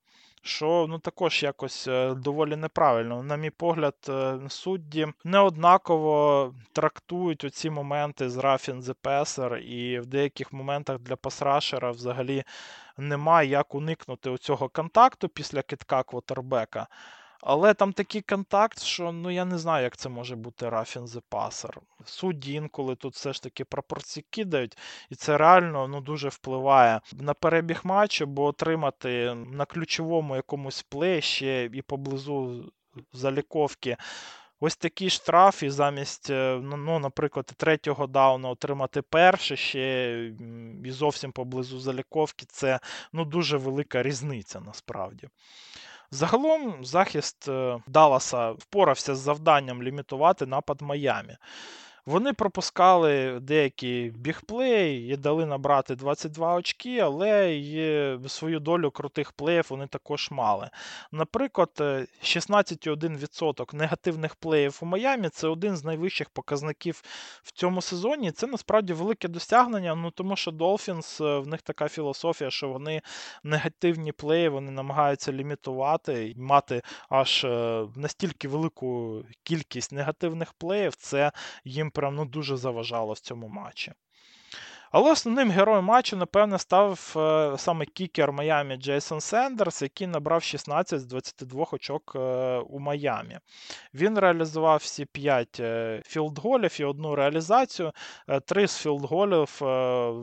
що ну також якось е, доволі неправильно. На мій погляд, е, судді неоднаково трактують оці моменти з Рафін Зепесер, і в деяких моментах для пасрашера взагалі немає як уникнути цього контакту після китка квотербека. Але там такий контакт, що ну я не знаю, як це може бути Рафін Passer. Судді інколи тут все ж таки пропорції кидають, і це реально ну, дуже впливає на перебіг матчу, бо отримати на ключовому якомусь плей ще і поблизу заліковки. Ось такий штраф, і замість, е, ну, ну, наприклад, третього дауна отримати перше ще і зовсім поблизу заліковки, це ну, дуже велика різниця насправді. Загалом захист е, Далласа впорався з завданням лімітувати напад Майамі. Вони пропускали деякі бігплеї і дали набрати 22 очки, але і свою долю крутих плеїв вони також мали. Наприклад, 16,1% негативних плеїв у Майамі це один з найвищих показників в цьому сезоні. Це насправді велике досягнення, ну тому що Dolphins, в них така філософія, що вони негативні плеї вони намагаються лімітувати і мати аж е, настільки велику кількість негативних плеїв, це їм прям ну, дуже заважало в цьому матчі. Але основним героєм матчу, напевне, став е, саме кікер Майамі Джейсон Сендерс, який набрав 16 з 22 очок е, у Майамі. Він реалізував всі 5 е, філдголів і одну реалізацію. Три з філдголів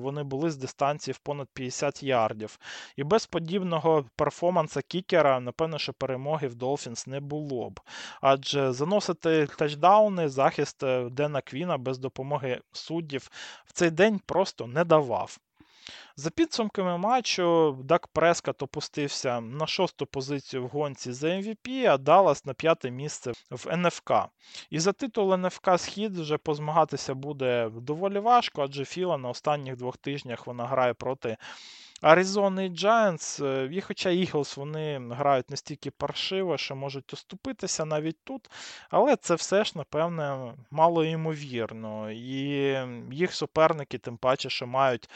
вони були з дистанції в понад 50 ярдів. І без подібного перформанса кікера, напевно, що перемоги в Долфінс не було б. Адже заносити тачдауни, захист Дена Квіна без допомоги суддів в цей день просто просто не давав. За підсумками матчу, Дак Прескат опустився на шосту позицію в гонці за MVP, а Даллас на п'яте місце в НФК. І за титул НФК Схід вже позмагатися буде доволі важко, адже Філа на останніх двох тижнях вона грає проти Аризони Giants, і хоча Eagles вони грають настільки паршиво, що можуть оступитися навіть тут, але це все ж, напевне, мало ймовірно. І їх суперники, тим паче, що мають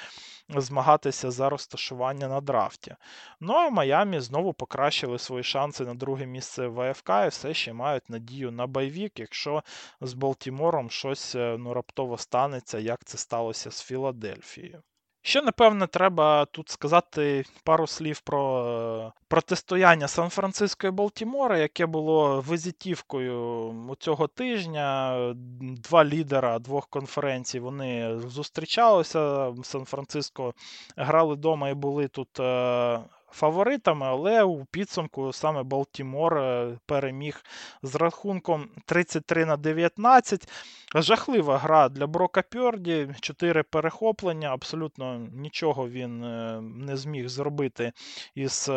змагатися за розташування на драфті. Ну а Майамі знову покращили свої шанси на друге місце в АФК і все ще мають надію на bye week, якщо з Балтімором щось е, ну, раптово станеться, як це сталося з Філадельфією. Ще, напевне, треба тут сказати пару слів про е, протистояння Сан-Франциско і Балтімора, яке було визитівкою цього тижня. Два лідера двох конференцій вони зустрічалися. Сан-Франциско грали вдома і були тут е, фаворитами, але у підсумку саме Балтімор е, переміг з рахунком 33 на 19. Жахлива гра для Брока Пьорді, 4 перехоплення, абсолютно нічого він е, не зміг зробити із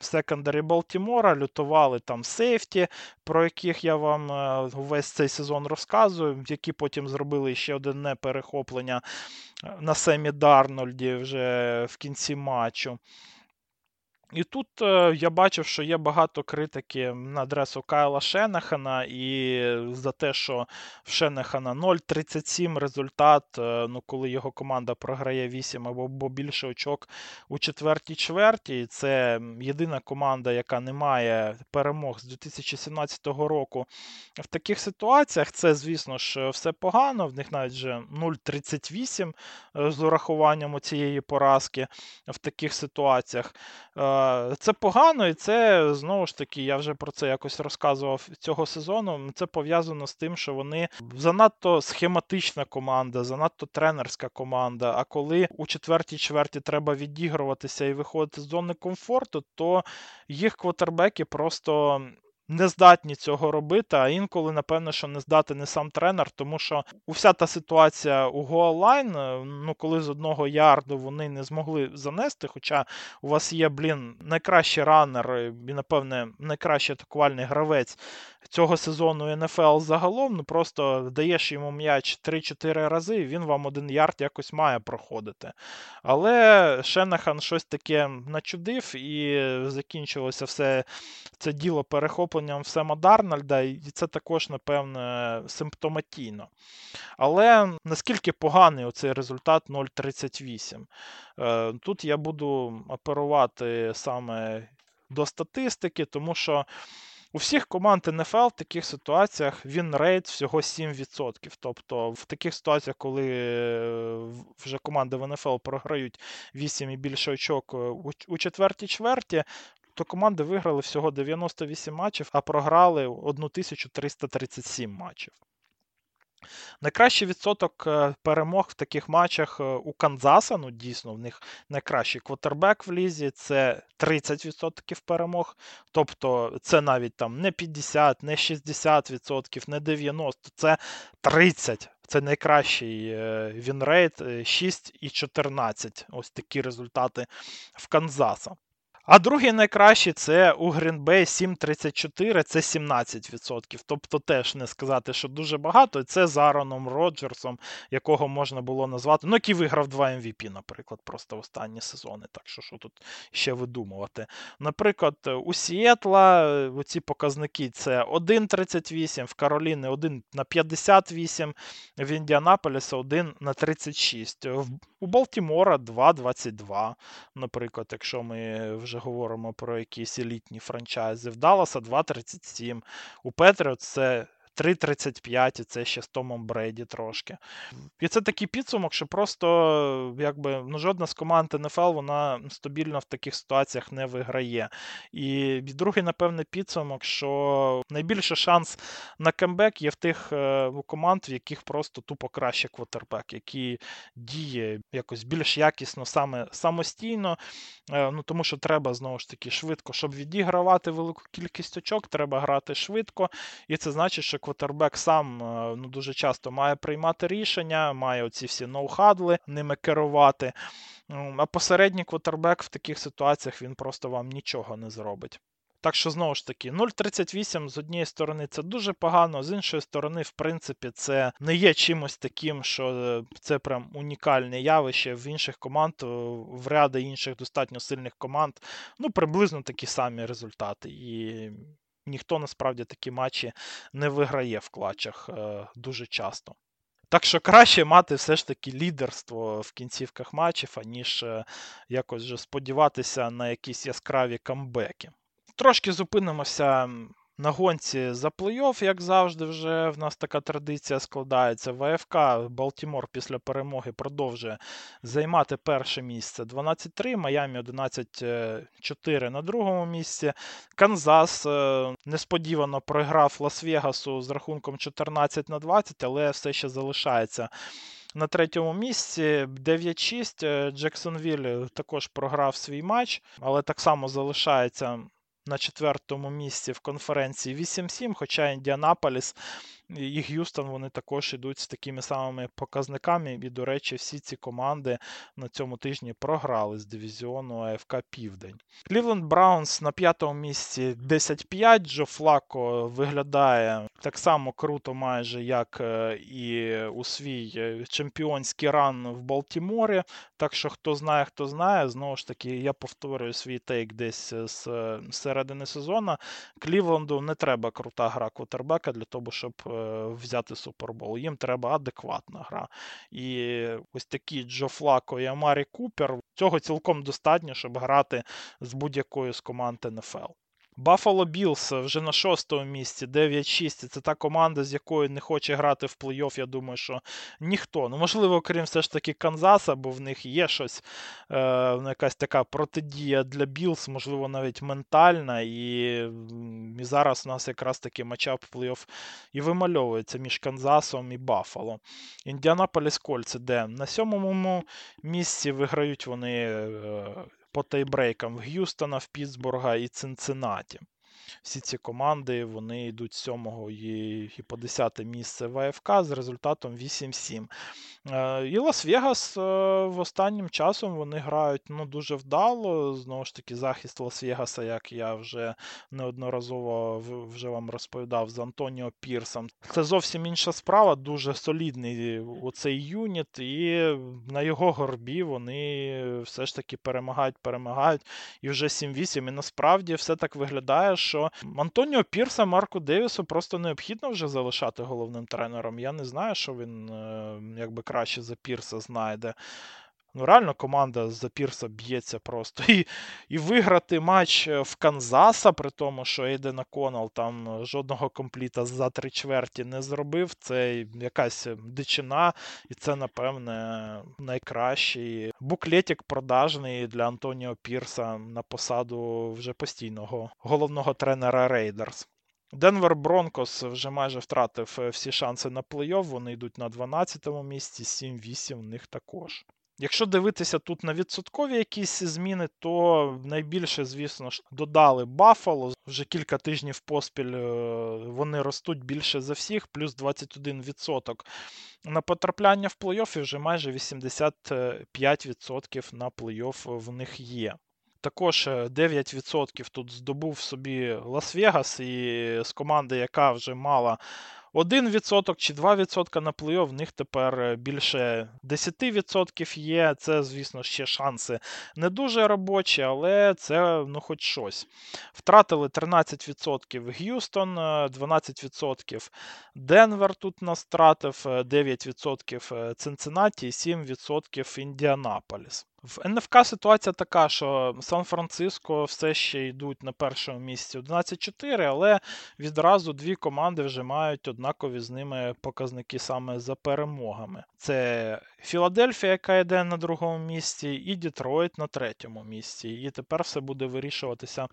секондарі Балтімора. Лютували там сейфті, про яких я вам весь цей сезон розказую, які потім зробили ще одне перехоплення на Семі Дарнольді вже в кінці матчу. І тут е, я бачив, що є багато критики на адресу Кайла Шенехана і за те, що в Шенехана 0,37 результат, е, ну коли його команда програє 8 або, більше очок у четвертій чверті. Це єдина команда, яка не має перемог з 2017 року. В таких ситуаціях це, звісно ж, все погано. В них навіть вже 0,38 е, з урахуванням цієї поразки в таких ситуаціях. Це погано, і це знову ж таки, я вже про це якось розказував цього сезону. Це пов'язано з тим, що вони занадто схематична команда, занадто тренерська команда. А коли у четвертій чверті треба відігруватися і виходити з зони комфорту, то їх квотербеки просто не здатні цього робити, а інколи, напевно, що не здатен не сам тренер, тому що уся та ситуація у Гоалайн, е, ну коли з одного ярду вони не змогли занести, хоча у вас є, блін, найкращий ранер і, напевне, найкращий атакувальний гравець цього сезону НФЛ загалом, ну просто даєш йому м'яч 3-4 рази, і він вам один ярд якось має проходити. Але Шенахан щось таке начудив, і закінчилося все це діло перехопленням Сема Дарнольда, і це також, напевне, симптоматійно. Але наскільки поганий оцей результат 0,38? Е, тут я буду оперувати саме до статистики, тому що. У всіх команд НФЛ в таких ситуаціях він рейд всього 7%. Тобто в таких ситуаціях, коли е, вже команди в НФЛ програють 8 і більше очок е, у четвертій чверті, то команди виграли всього 98 матчів, а програли 1337 матчів. Найкращий відсоток е, перемог в таких матчах е, у Канзаса, ну дійсно, в них найкращий квотербек в лізі, це 30% перемог. Тобто це навіть там не 50, не 60%, не 90%, це 30%. Це найкращий е, win rate 6 і 14. Ось такі результати в Канзаса. А другий найкращий це у Green Bay 7,34, це 17%. Тобто теж не сказати, що дуже багато. Це з Ароном Роджерсом, якого можна було назвати. Ну, який виграв 2 MVP, наприклад, просто в останні сезони. Так що що тут ще видумувати. Наприклад, у Сіетла е, ці показники це 1,38, в Кароліни 1 на 58, в Індіанаполіса 1 на 36. У Балтімора 2,22, наприклад, якщо ми вже говоримо про якісь елітні франчайзи. В Далласа 2,37. У Петріот це 3.35, і це ще з Томом Брейді трошки. І це такий підсумок, що просто якби ну, жодна з команд НФЛ вона стабільно в таких ситуаціях не виграє. І другий, напевне, підсумок, що найбільший шанс на камбек є в тих е, команд, в яких просто тупо краще квотербек, який діє якось більш якісно саме самостійно. Е, ну Тому що треба знову ж таки швидко, щоб відігравати велику кількість очок, треба грати швидко. І це значить, що квотербек сам е, ну, дуже часто має приймати рішення, має оці всі ноу-хадли, ними керувати. А посередній квотербек в таких ситуаціях він просто вам нічого не зробить. Так що, знову ж таки, 0,38 з однієї сторони це дуже погано, з іншої сторони, в принципі, це не є чимось таким, що е, це прям унікальне явище в інших команд, в ряди інших достатньо сильних команд. Ну, приблизно такі самі результати. І ніхто насправді такі матчі не виграє в клатчах е, дуже часто. Так що краще мати все ж таки лідерство в кінцівках матчів, аніж е, якось вже сподіватися на якісь яскраві камбеки. Трошки зупинимося на гонці за плей-офф, як завжди, вже в нас така традиція складається. ВФК Балтімор після перемоги продовжує займати перше місце 12-3, Майамі 11-4 на другому місці. Канзас е, несподівано програв Лас-Вегасу з рахунком 14 на 20, але все ще залишається на третьому місці. 9-6. Джексонвіль також програв свій матч, але так само залишається на четвертому місці в конференції 8-7, хоча Індіанаполіс і Г'юстон вони також йдуть з такими самими показниками. І, до речі, всі ці команди на цьому тижні програли з дивізіону АФК Південь. Клівленд Браунс на п'ятому місці 10-5. Джо Флако виглядає так само круто, майже як е, і у свій е, чемпіонський run в Балтіморі. Так що, хто знає, хто знає, знову ж таки, я повторюю свій take десь е, з середини сезону. Клівленду не треба крута гра квотербека для того, щоб взяти Супербол. Їм треба адекватна гра. І ось такі Джо Флако і Амарі Купер цього цілком достатньо, щоб грати з будь-якою з команд НФЛ. Buffalo Bills вже на шостому місці, 9-6. Це та команда, з якою не хоче грати в плей-офф, я думаю, що ніхто. Ну, можливо, крім все ж таки Канзаса, бо в них є щось, е, якась така протидія для Білс, можливо, навіть ментальна. І, і зараз у нас якраз таки матчап плей-офф і вимальовується між Канзасом і Баффало. Індіанаполіс Кольтс йде на сьомому місці виграють вони. Е, по тайбрейкам в Г'юстона, в Пітсбурга і Цинциннаті. Всі ці команди вони йдуть з 7 і, по 10 місце в АФК з результатом 8-7. Е, і Лас-Вегас е, в останнім часом вони грають ну, дуже вдало. Знову ж таки, захист Лас-Вегаса, як я вже неодноразово вже вам розповідав з Антоніо Пірсом. Це зовсім інша справа, дуже солідний оцей юніт, і на його горбі вони все ж таки перемагають, перемагають. І вже 7-8. І насправді все так виглядає, що Антоніо Пірса, Марку Девісу просто необхідно вже залишати головним тренером. Я не знаю, що він е, якби краще за Пірса знайде. Ну, реально команда за Пірса б'ється просто. І і виграти матч е, в Канзаса, при тому, що Ейден Конал там жодного компліта за три чверті не зробив. Це якась дичина, і це, напевне, найкращий буклетик продажний для Антоніо Пірса на посаду вже постійного головного тренера Рейдерс. Денвер Бронкос вже майже втратив е, всі шанси на плей-офф, Вони йдуть на 12-му місці, 7-8 в них також. Якщо дивитися тут на відсоткові якісь зміни, то найбільше, звісно ж, додали Баффало. Вже кілька тижнів поспіль е, вони ростуть більше за всіх, плюс 21%. На потрапляння в плей-офф вже майже 85% на плей-офф в них є. Також 9% е, тут здобув собі Лас-Вегас, і з команди, яка вже мала 1% чи 2% на плей-офф, в них тепер е, більше 10% є. Це, звісно, ще шанси не дуже робочі, але це ну, хоч щось. Втратили 13% Г'юстон, 12% Денвер тут нас втратив, 9% Цинциннаті і 7% Індіанаполіс. В НФК ситуація така, що Сан-Франциско все ще йдуть на першому місці 11-4, але відразу дві команди вже мають однакові з ними показники саме за перемогами. Це Філадельфія, яка йде на другому місці, і Детройт на третьому місці. І тепер все буде вирішуватися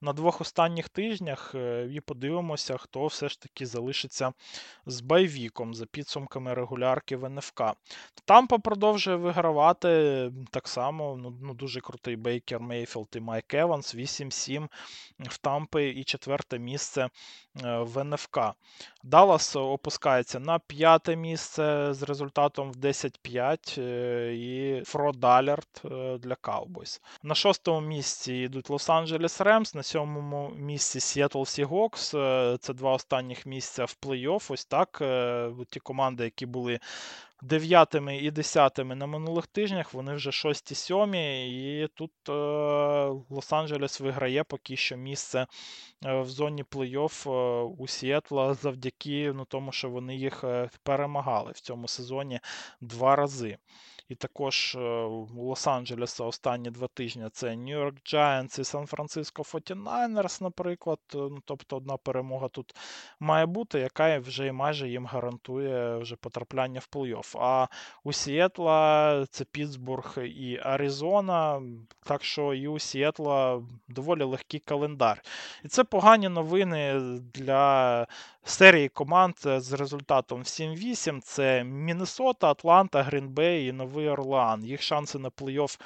на двох останніх тижнях. Е, і подивимося, хто все ж таки залишиться з bye week -ом за підсумками регулярки в НФК. Тампа продовжує вигравати так само. Ну, ну, Дуже крутий Бейкер Мейфілд і Майк Еванс. 8-7 в Тампи і четверте місце е, в НФК. Даллас опускається на п'яте місце з результатом в 10 5 5 е, і Фро е, для Cowboys. На шостому місці йдуть Лос-Анджелес Ремс, на сьомому місці Сіетл Сігокс. Е, це два останніх місця в плей-офф. Ось так. Ті команди, які були дев'ятими і десятими на минулих тижнях, вони вже шості сьомі, і тут е, Лос-Анджелес виграє поки що місце е, в зоні плей-офф е, у Сіетла завдяки ну, тому, що вони їх перемагали в цьому сезоні два рази. І також е, у Лос-Анджелеса останні два тижні це Нью-Йорк Giants і Сан-Франциско 49ers, наприклад. Е, ну, Тобто одна перемога тут має бути, яка вже і майже їм гарантує вже потрапляння в плей-офф. А у Сіетла це Пітсбург і Аризона. Так що і у Сіетла доволі легкий календар. І це погані новини для серії команд з результатом 7-8. Це Міннесота, Атланта, Грінбей і Новий Орлеан. Їх шанси на плей-офф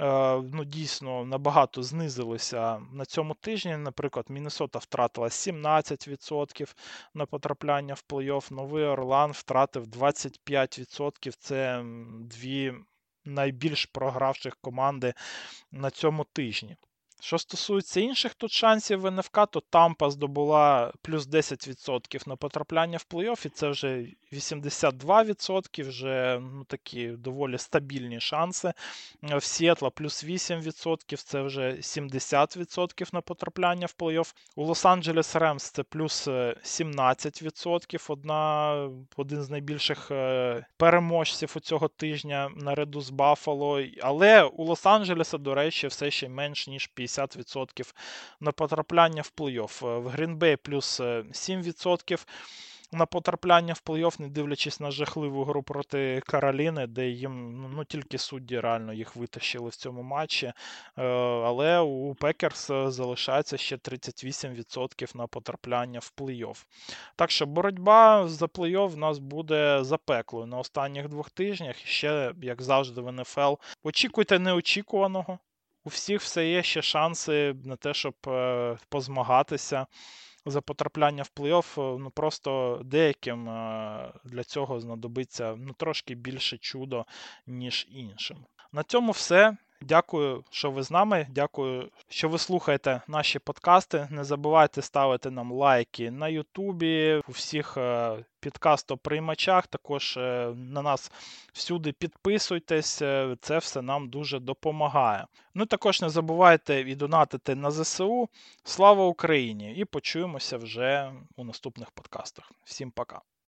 е, ну, дійсно набагато знизилися на цьому тижні. Наприклад, Міннесота втратила 17% на потрапляння в плей-офф, Новий Орлеан втратив 25%. Це дві найбільш програвших команди на цьому тижні. Що стосується інших тут шансів в НФК, то Тампа здобула плюс 10% на потрапляння в плей-офф, і це вже 82%, вже ну, такі доволі стабільні шанси. В Сіетла плюс 8%, це вже 70% на потрапляння в плей-офф. У Лос-Анджелес Ремс це плюс 17%, одна, один з найбільших е, переможців у цього тижня наряду з Баффало. Але у Лос-Анджелеса, до речі, все ще менш ніж 50% на потрапляння в плей-офф. В Грінбей плюс 7% на потрапляння в плей-офф, не дивлячись на жахливу гру проти Кароліни, де їм ну, ну тільки судді реально їх витащили в цьому матчі. Е, але у Пекерс залишається ще 38% на потрапляння в плей-офф. Так що боротьба за плей-офф в нас буде запеклою на останніх двох тижнях. Ще, як завжди, в НФЛ. Очікуйте неочікуваного. У всіх все є ще шанси на те, щоб е, позмагатися за потрапляння в плей-офф. Ну просто деяким е, для цього знадобиться ну, трошки більше чудо, ніж іншим. На цьому все. Дякую, що ви з нами. Дякую, що ви слухаєте наші подкасти. Не забувайте ставити нам лайки на Ютубі, у всіх е, підкастоприймачах. Також е, на нас всюди підписуйтесь, е, це все нам дуже допомагає. Ну також не забувайте і донатити на ЗСУ. Слава Україні! І почуємося вже у наступних подкастах. Всім пока!